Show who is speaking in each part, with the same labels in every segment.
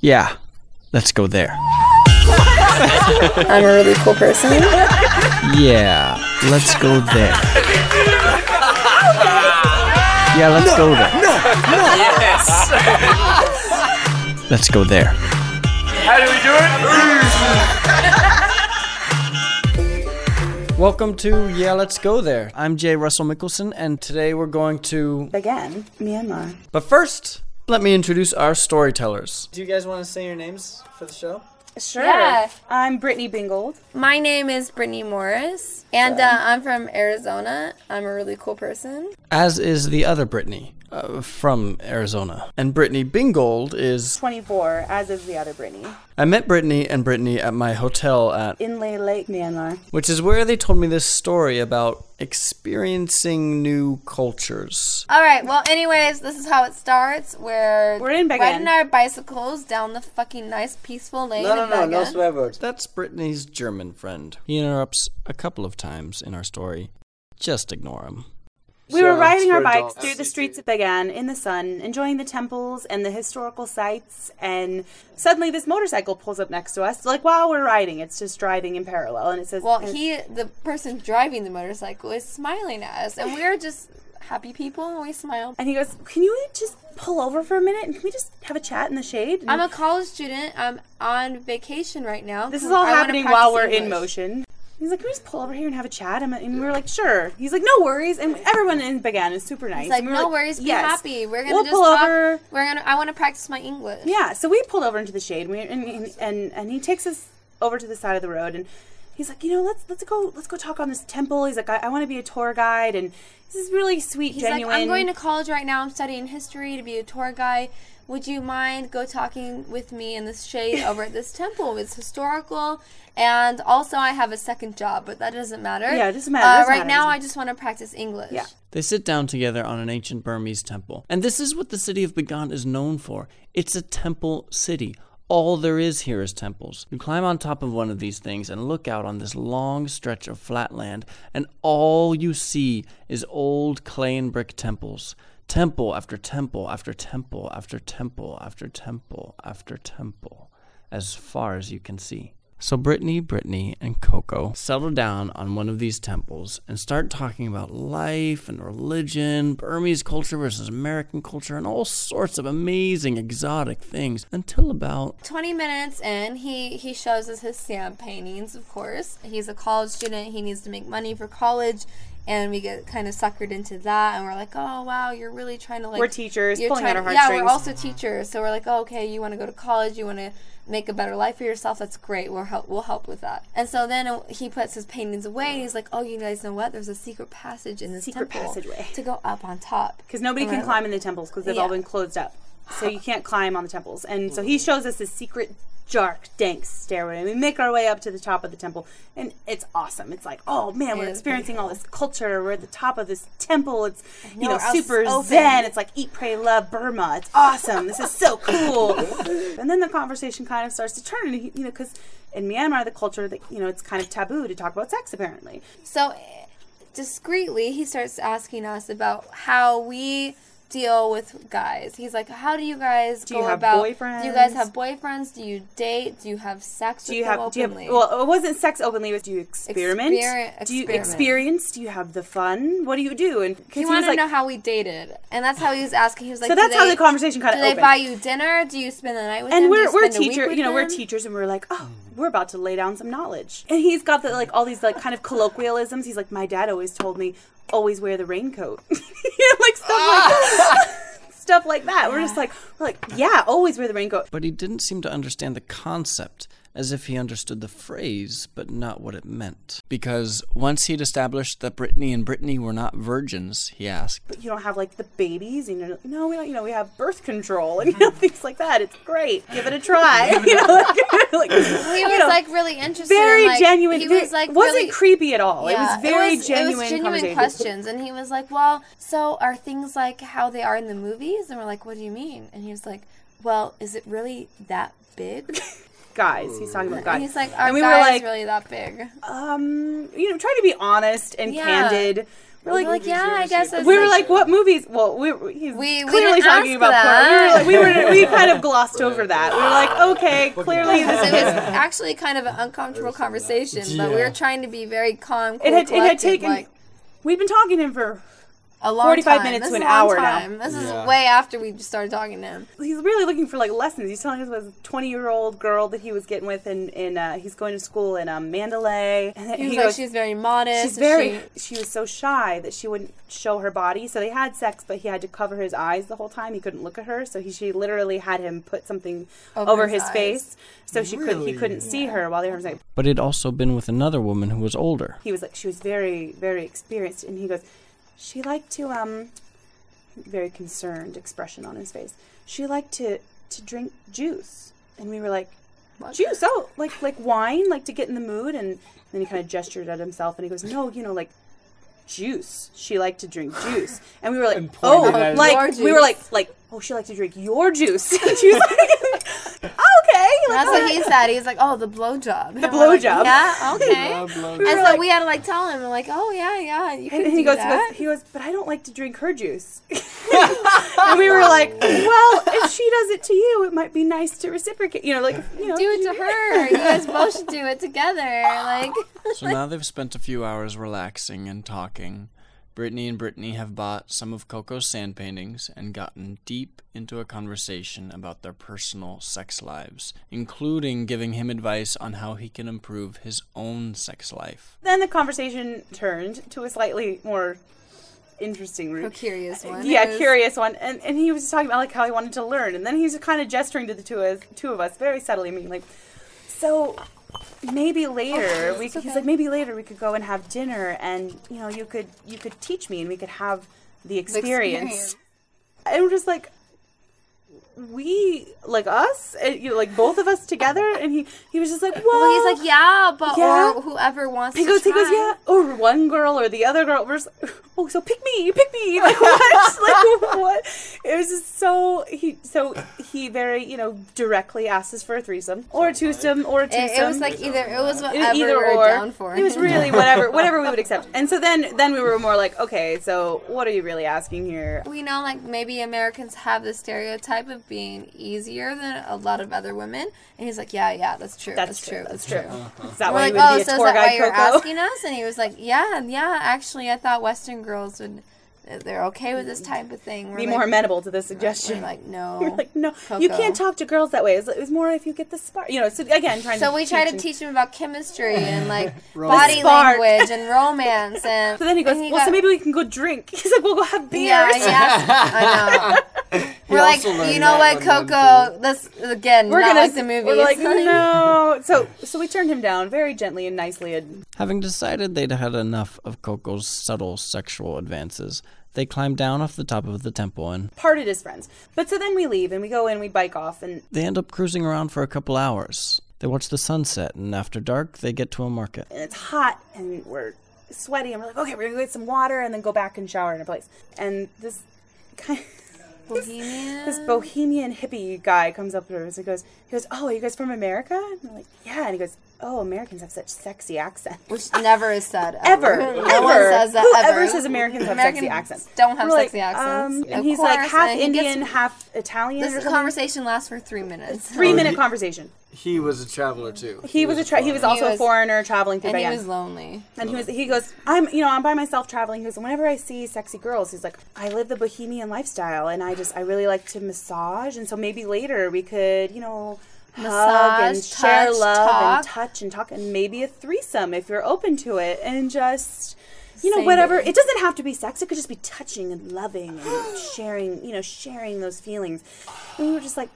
Speaker 1: Yeah, let's go there.
Speaker 2: I'm a really cool person.
Speaker 1: Yeah, let's go there. Yeah, let's go there. No, no.
Speaker 3: Yes.
Speaker 1: Let's go there.
Speaker 3: How do we do it?
Speaker 1: Welcome to Yeah, Let's Go There. I'm Jay Russell Mikkelsen, and today we're going to.
Speaker 4: Again, Myanmar.
Speaker 1: But first, let me introduce our storytellers. Do you guys want to say your names for the show?
Speaker 4: Sure.
Speaker 2: Yeah.
Speaker 4: I'm Brittany Bingold.
Speaker 2: My name is Brittany Morris, and uh, I'm from Arizona. I'm a really cool person.
Speaker 1: As is the other Brittany uh, from Arizona. And Brittany Bingold is.
Speaker 4: 24, as is the other Brittany.
Speaker 1: I met Brittany and Brittany at my hotel at.
Speaker 4: Inle Lake, Myanmar.
Speaker 1: Which is where they told me this story about experiencing new cultures.
Speaker 2: All right. Well, anyways, this is how it starts. We're
Speaker 4: We're in Bagan.
Speaker 2: riding our bicycles down the fucking nice, peaceful lane.
Speaker 5: No, no,
Speaker 2: in
Speaker 5: no, no swear words.
Speaker 1: That's Brittany's German friend. He interrupts a couple of times in our story. Just ignore him.
Speaker 4: We were riding our bikes
Speaker 5: dogs.
Speaker 4: through the streets of Bagan in the sun, enjoying the temples and the historical sites, and suddenly this motorcycle pulls up next to us. Like while we're riding, it's just driving in parallel, and it says,
Speaker 2: Well, he, the person driving the motorcycle, is smiling at us, and we're just happy people, and we smile.
Speaker 4: and he goes, "Can you just pull over for a minute and can we just have a chat in the shade?" And
Speaker 2: I'm a college student. I'm on vacation right now.
Speaker 4: this is all
Speaker 2: I
Speaker 4: happening while we're in motion. He's like, "Can we just pull over here and have a chat?" And we were like, "Sure." He's like, "No worries." And everyone in Bagan is super nice.
Speaker 2: He's like,
Speaker 4: we
Speaker 2: no worries, be
Speaker 4: "Yes."
Speaker 2: happy. We're gonna
Speaker 4: We'll
Speaker 2: just
Speaker 4: pull
Speaker 2: talk.
Speaker 4: over.
Speaker 2: We're gonna. I want to practice my English.
Speaker 4: Yeah, so we pulled over into the shade, and, we, and, and and he takes us over to the side of the road, and he's like, you know, let's let's go let's go talk on this temple. He's like, I, I want to be a tour guide, and this is really sweet,
Speaker 2: He's
Speaker 4: genuine.
Speaker 2: like, I'm going to college right now. I'm studying history to be a tour guide. Would you mind go talking with me in this shade over at this temple? It's historical, and also I have a second job, but that doesn't matter.
Speaker 4: Yeah, it doesn't matter.
Speaker 2: Uh,
Speaker 4: doesn't
Speaker 2: right
Speaker 4: matter.
Speaker 2: now, I just want to practice English.
Speaker 4: Yeah.
Speaker 1: They sit down together on an ancient Burmese temple. And this is what the city of Bagan is known for it's a temple city. All there is here is temples. You climb on top of one of these things and look out on this long stretch of flat land, and all you see is old clay and brick temples. Temple after temple after temple after temple after temple after temple, as far as you can see. So Brittany, Brittany, and Coco settle down on one of these temples and start talking about life and religion, Burmese culture versus American culture, and all sorts of amazing exotic things until about
Speaker 2: 20 minutes in, he, he shows us his sand paintings, of course. He's a college student. He needs to make money for college. And we get kind of suckered into that. And we're like, oh, wow, you're really trying to like.
Speaker 4: We're teachers,
Speaker 2: you're
Speaker 4: pulling
Speaker 2: trying
Speaker 4: at our
Speaker 2: Yeah, we're also teachers. So we're like, oh, okay, you want to go to college. You want to make a better life for yourself. That's great. We'll help, we'll help with that. And so then he puts his paintings away. And he's like, oh, you guys know what? There's a secret passage in this
Speaker 4: Secret
Speaker 2: temple
Speaker 4: passageway.
Speaker 2: to go up on top.
Speaker 4: because nobody can
Speaker 2: Right.
Speaker 4: climb in the temples because they've all been closed up. So you can't climb on the temples. And so he mm-hmm. shows us this secret, dark, dank stairway. And we make our way up to the top of the temple. And it's awesome. It's like, oh man, we're
Speaker 2: It is pretty
Speaker 4: experiencing all this culture. We're at the top of this temple. It's, you
Speaker 2: know,
Speaker 4: know, super
Speaker 2: open.
Speaker 4: zen. It's like eat, pray, love Burma. It's awesome. This is so cool. and then the conversation kind of starts to turn. And, he- you know, because in Myanmar, the culture, that you know, it's kind of taboo to talk about sex, apparently.
Speaker 2: So, eh, discreetly, he starts asking us about how we deal with guys. He's like, "How do you guys
Speaker 4: Do
Speaker 2: go
Speaker 4: you have
Speaker 2: about? Do you guys have boyfriends? Do you date? Do you have sex
Speaker 4: Do
Speaker 2: with
Speaker 4: you
Speaker 2: them
Speaker 4: have? Do you have? Well, it wasn't sex openly. It was do you experiment?
Speaker 2: Exper-
Speaker 4: do you
Speaker 2: experiment.
Speaker 4: experience? Do you have the fun? What do you do? And
Speaker 2: he
Speaker 4: was
Speaker 2: wanted to
Speaker 4: like,
Speaker 2: know how we dated, and that's how he was asking. He was like,
Speaker 4: so
Speaker 2: "Do
Speaker 4: that's how the conversation kind
Speaker 2: Do
Speaker 4: of
Speaker 2: they
Speaker 4: opened.
Speaker 2: buy you dinner? Do you spend the night with
Speaker 4: and
Speaker 2: Do you
Speaker 4: we're we're
Speaker 2: spend a week
Speaker 4: teacher, you know, we're teachers, and we're like, oh, we're about to lay down some knowledge. And he's got the like all these like kind of colloquialisms. He's like, my dad always told me, always wear the raincoat, you know, like stuff like ah. stuff like that. We're just like, we're like, yeah, always wear the raincoat.
Speaker 1: but he didn't seem to understand the concept as if he understood the phrase, but not what it meant. Because once he'd established that Brittany and Brittany were not virgins, he asked,
Speaker 4: But you don't have like the babies, and you know? no, we don't. You know, we have birth control and you know mm-hmm. things like that. It's great. Give it a try. you know, like, like,
Speaker 2: He was like really interested.
Speaker 4: very
Speaker 2: in, like,
Speaker 4: genuine.
Speaker 2: He was like
Speaker 4: wasn't
Speaker 2: really,
Speaker 4: creepy at all.
Speaker 2: Yeah,
Speaker 4: it was very
Speaker 2: it was,
Speaker 4: genuine.
Speaker 2: It was genuine questions, and he was like, "Well, so are things like how they are in the movies?" And we're like, "What do you mean?" And he was like, "Well, is it really that big?"
Speaker 4: Guys, he's talking about guys.
Speaker 2: And he's like, "Our
Speaker 4: and we
Speaker 2: guy
Speaker 4: were
Speaker 2: is
Speaker 4: like,
Speaker 2: really that big."
Speaker 4: um, you know, try to be honest and
Speaker 2: Yeah.
Speaker 4: candid. We're like,
Speaker 2: like, yeah, I guess it's
Speaker 4: we were like, what movies? Well, we he's
Speaker 2: We- we
Speaker 4: clearly
Speaker 2: didn't
Speaker 4: talking
Speaker 2: ask
Speaker 4: about
Speaker 2: that.
Speaker 4: porn. We were, like, we were, we kind of glossed over that. We were like, okay, clearly
Speaker 2: it
Speaker 4: this
Speaker 2: was actually kind of an uncomfortable conversation, but we were trying to be very calm, cool,
Speaker 4: it had, it had taken.
Speaker 2: like
Speaker 4: we've been talking to him for.
Speaker 2: A long
Speaker 4: 45
Speaker 2: time.
Speaker 4: minutes
Speaker 2: this
Speaker 4: to
Speaker 2: is
Speaker 4: an
Speaker 2: a long
Speaker 4: hour now.
Speaker 2: time. This
Speaker 5: Yeah.
Speaker 2: is way after we started talking to him.
Speaker 4: He's really looking for like lessons. He's telling us about a twenty-year-old girl that he was getting with, and in, uh, he's going to school in um, Mandalay. And then
Speaker 2: He was
Speaker 4: he
Speaker 2: like,
Speaker 4: goes,
Speaker 2: she's very modest.
Speaker 4: she's very
Speaker 2: she-
Speaker 4: she was so shy that she wouldn't show her body so they had sex but he had to cover his eyes the whole time he couldn't look at her so he she literally had him put something
Speaker 2: Over
Speaker 4: over,
Speaker 2: his
Speaker 4: his, face so she could he couldn't see her while they were having sex
Speaker 1: But he'd also been with another woman who was older.
Speaker 4: he was like she was very very experienced and he goes she liked to um very concerned expression on his face. She liked to to drink juice. And we were like juice? Oh like like wine? Like to get in the mood? And then he kind of gestured at himself and he goes no you know like juice. She liked to drink juice. And we were like oh like we were like like oh she liked to drink your juice. And she was like,
Speaker 2: That's what oh, he said. He's like, oh, the blowjob. The
Speaker 4: blowjob.
Speaker 2: yeah, okay.
Speaker 5: Blah, blah,
Speaker 2: And
Speaker 5: blah.
Speaker 2: so
Speaker 4: like-
Speaker 2: we had to like tell him, like, oh yeah, yeah, you can
Speaker 4: And
Speaker 2: do
Speaker 4: he goes,
Speaker 2: that.
Speaker 4: goes, he goes, but I don't like to drink her juice. and we were like, well, if she does it to you, it might be nice to reciprocate. You know, like, you know,
Speaker 2: do it to her. You guys both should do it together. Like,
Speaker 1: So now they've spent a few hours relaxing and talking. Brittany and Brittany have bought some of Coco's sand paintings and gotten deep into a conversation about their personal sex lives, including giving him advice on how he can improve his own sex life.
Speaker 4: Then the conversation turned to a slightly more interesting
Speaker 2: a curious one.
Speaker 4: Yeah,
Speaker 2: It
Speaker 4: curious one, and and he was talking about like how he wanted to learn, and then he was kind of gesturing to the two of us, two of us, very subtly, I mean like, so maybe later we could, he's like maybe later we could go and have dinner, and you know you could you could teach me, and we could have the
Speaker 2: The
Speaker 4: experience.
Speaker 2: experience.
Speaker 4: And we're just like, we like us, and, you know, like both of us together, and he he was just like, well,
Speaker 2: Well, he's like, yeah, but
Speaker 4: Yeah.
Speaker 2: or whoever wants
Speaker 4: he
Speaker 2: to
Speaker 4: goes, he goes, yeah, or one girl or the other girl. We're just like, oh, so pick me, pick me, like what, like what? It was just so he, so he very, you know, directly asked us for a threesome or a twosome or a twosome.
Speaker 2: It, it was like either it was whatever
Speaker 4: was either
Speaker 2: we were
Speaker 4: or.
Speaker 2: down for.
Speaker 4: It was really whatever, whatever we would accept. And so then, then we were more like, okay, so what are you really asking here?
Speaker 2: we know like maybe Americans have the stereotype of being easier than a lot of other women, and he's like, yeah, yeah, that's true, that's, true,
Speaker 4: That's
Speaker 2: that's
Speaker 4: true.
Speaker 2: true. Uh-huh.
Speaker 4: Is that
Speaker 2: We're
Speaker 4: why
Speaker 2: like,
Speaker 4: you would
Speaker 2: oh,
Speaker 4: be a
Speaker 2: so is
Speaker 4: tour
Speaker 2: that why
Speaker 4: guide,
Speaker 2: you're asking us? And he was like, yeah, yeah, actually, I thought Western girls would, they're okay with this type of thing. We're
Speaker 4: Be
Speaker 2: like,
Speaker 4: more amenable to this
Speaker 2: We're
Speaker 4: suggestion.
Speaker 2: like, no.
Speaker 4: We're like, no, you can't talk to girls that way. It was, more if you get the spark, you know. So again, trying
Speaker 2: So
Speaker 4: to
Speaker 2: we try to
Speaker 4: and-
Speaker 2: teach him about chemistry and like body language and romance and.
Speaker 4: So then he goes,
Speaker 2: he
Speaker 4: well, so maybe we can go drink. He's like, we'll go have beers.
Speaker 2: Yeah, yes, I know. We're like, you know what,
Speaker 5: one then,
Speaker 2: Coco? This again,
Speaker 4: We're
Speaker 2: not
Speaker 4: gonna
Speaker 2: like the movies.
Speaker 4: We're like, no. So so we turned him down very gently and nicely. And
Speaker 1: Having decided they'd had enough of Coco's subtle sexual advances, they climbed down off the top of the temple and
Speaker 4: parted as friends. But so then we leave and we go in, we bike off, and
Speaker 1: they end up cruising around for a couple hours. They watch the sunset, and after dark, they get to a market.
Speaker 4: and it's hot and we're sweaty and we're like, okay, we're gonna go get some water and then go back and shower in a place. And this kind
Speaker 2: Bohemian.
Speaker 4: this bohemian hippie guy comes up to us and goes, he goes, oh, are you guys from America? And we're like, yeah. And he goes, oh, Americans have such sexy accents.
Speaker 2: Which never is said
Speaker 4: Ever,
Speaker 2: ever. No one says that
Speaker 4: Whoever
Speaker 2: ever.
Speaker 4: says Americans have
Speaker 2: Americans
Speaker 4: sexy accents.
Speaker 2: don't have
Speaker 4: We're
Speaker 2: sexy accents.
Speaker 4: um,
Speaker 2: Of
Speaker 4: and he's like half
Speaker 2: he gets-
Speaker 4: Indian, half Italian.
Speaker 2: This conversation lasts for three minutes.
Speaker 4: Three minute conversation.
Speaker 5: He was a traveler too.
Speaker 4: He was a tra- he was also
Speaker 2: was-
Speaker 4: a foreigner traveling through
Speaker 2: and he was lonely.
Speaker 4: And he was he goes, I'm you know, I'm by myself traveling. He goes, whenever I see sexy girls, he's like, I live the bohemian lifestyle and I just I really like to massage and so maybe later we could, you know, hug and
Speaker 2: Massage,
Speaker 4: share love
Speaker 2: talk.
Speaker 4: and touch and talk and maybe a threesome if you're open to it and just you know,
Speaker 2: Same
Speaker 4: whatever.
Speaker 2: day.
Speaker 4: It doesn't have to be sex. It could just be touching and loving and sharing, you know, sharing those feelings. And we were just like,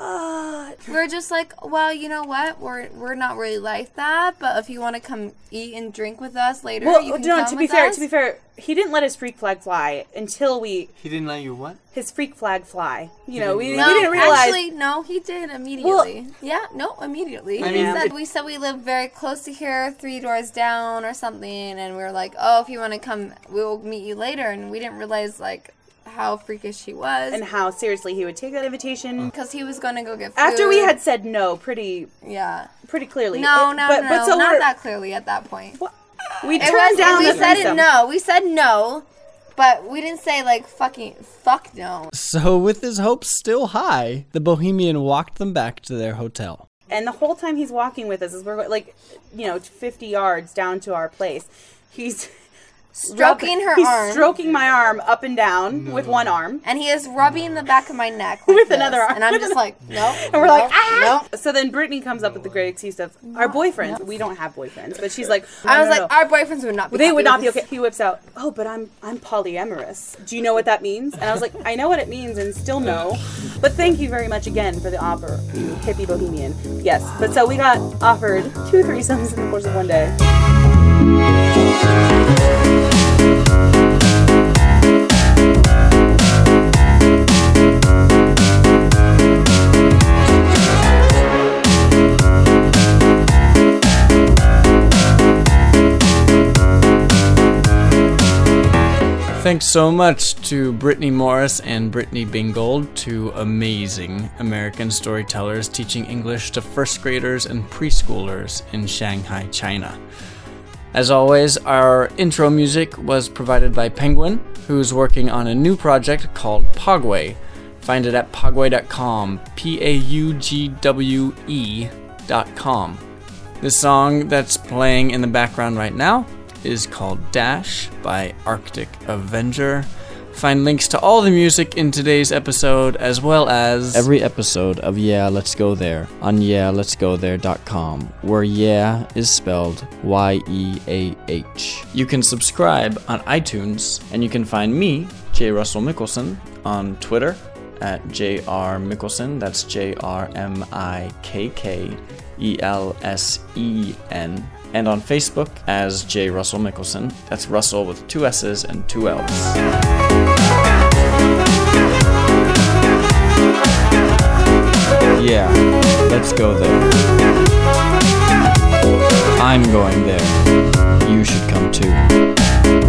Speaker 4: uh,
Speaker 2: We're just like, well, you know what? We're we're not really like that. But if you want to come eat and drink with us later,
Speaker 4: well,
Speaker 2: you can
Speaker 4: no,
Speaker 2: come
Speaker 4: to be fair,
Speaker 2: us.
Speaker 4: to be fair, he didn't let his freak flag fly until we
Speaker 5: He didn't let you what?
Speaker 4: his freak flag fly. You know, we,
Speaker 5: didn't
Speaker 2: No,
Speaker 4: we didn't realize.
Speaker 2: actually, no, he did immediately. yeah, no, immediately.
Speaker 5: I
Speaker 2: we
Speaker 5: mean-
Speaker 2: said we said we live very close to here, three doors down or something, and we were like, oh, if you want to come, we'll meet you later. And we didn't realize like how freakish he was,
Speaker 4: and how seriously he would take that invitation mm.
Speaker 2: because he was gonna go get food.
Speaker 4: after we had said no pretty
Speaker 2: yeah.
Speaker 4: pretty clearly.
Speaker 2: No,
Speaker 4: It-
Speaker 2: no,
Speaker 4: but,
Speaker 2: no,
Speaker 4: but so
Speaker 2: not that clearly at that point.
Speaker 4: What? We
Speaker 2: It
Speaker 4: turned
Speaker 2: was,
Speaker 4: down
Speaker 2: we
Speaker 4: the
Speaker 2: said it no. We said no, but we didn't say like fucking fuck no.
Speaker 1: So, with his hopes still high, the Bohemian walked them back to their hotel.
Speaker 4: And the whole time he's walking with us, as we're like, you know, 50 yards down to our place, he's
Speaker 2: Stroking her arm.
Speaker 4: he's
Speaker 2: arm.
Speaker 4: stroking my arm up and down with one arm.
Speaker 2: And he is rubbing the back of my neck like
Speaker 4: With
Speaker 2: this.
Speaker 4: another arm.
Speaker 2: and I'm just
Speaker 4: another-
Speaker 2: like, nope.
Speaker 4: And we're like, ah!
Speaker 2: nope.
Speaker 4: So then Brittany comes up with the great excuse of our boyfriends. We don't have boyfriends, but she's like,
Speaker 2: I
Speaker 4: "No,
Speaker 2: was
Speaker 4: no,
Speaker 2: like,
Speaker 4: no."
Speaker 2: our boyfriends would not be.
Speaker 4: they
Speaker 2: happy
Speaker 4: would not be
Speaker 2: with
Speaker 4: okay. He whips out, oh, but I'm I'm polyamorous. Do you know what that means? And I was like, I know what it means, and still no. But thank you very much again for the offer, you hippie bohemian. Yes, but so we got offered two threesomes in the course of one day.
Speaker 1: Thanks so much to Brittany Morris and Brittany Bingold, two amazing American storytellers teaching English to first graders and preschoolers in Shanghai, China. As always, our intro music was provided by Penguin, who's working on a new project called Paugwe. Find it at paugwe.com, P A U G W E.com. The song that's playing in the background right now is called Dash by Arctic Avenger. Find links to all the music in today's episode as well as every episode of Yeah, Let's Go There on yeahletsgothere.com, where yeah is spelled Y E A H. You can subscribe on iTunes and you can find me, J. Russell Mikkelsen, on Twitter at JR Mikkelsen. That's J R M I K K E L S E N and on Facebook as J. Russell Mikkelsen. That's Russell with two S's and two L's. Yeah, let's go there. I'm going there. You should come too.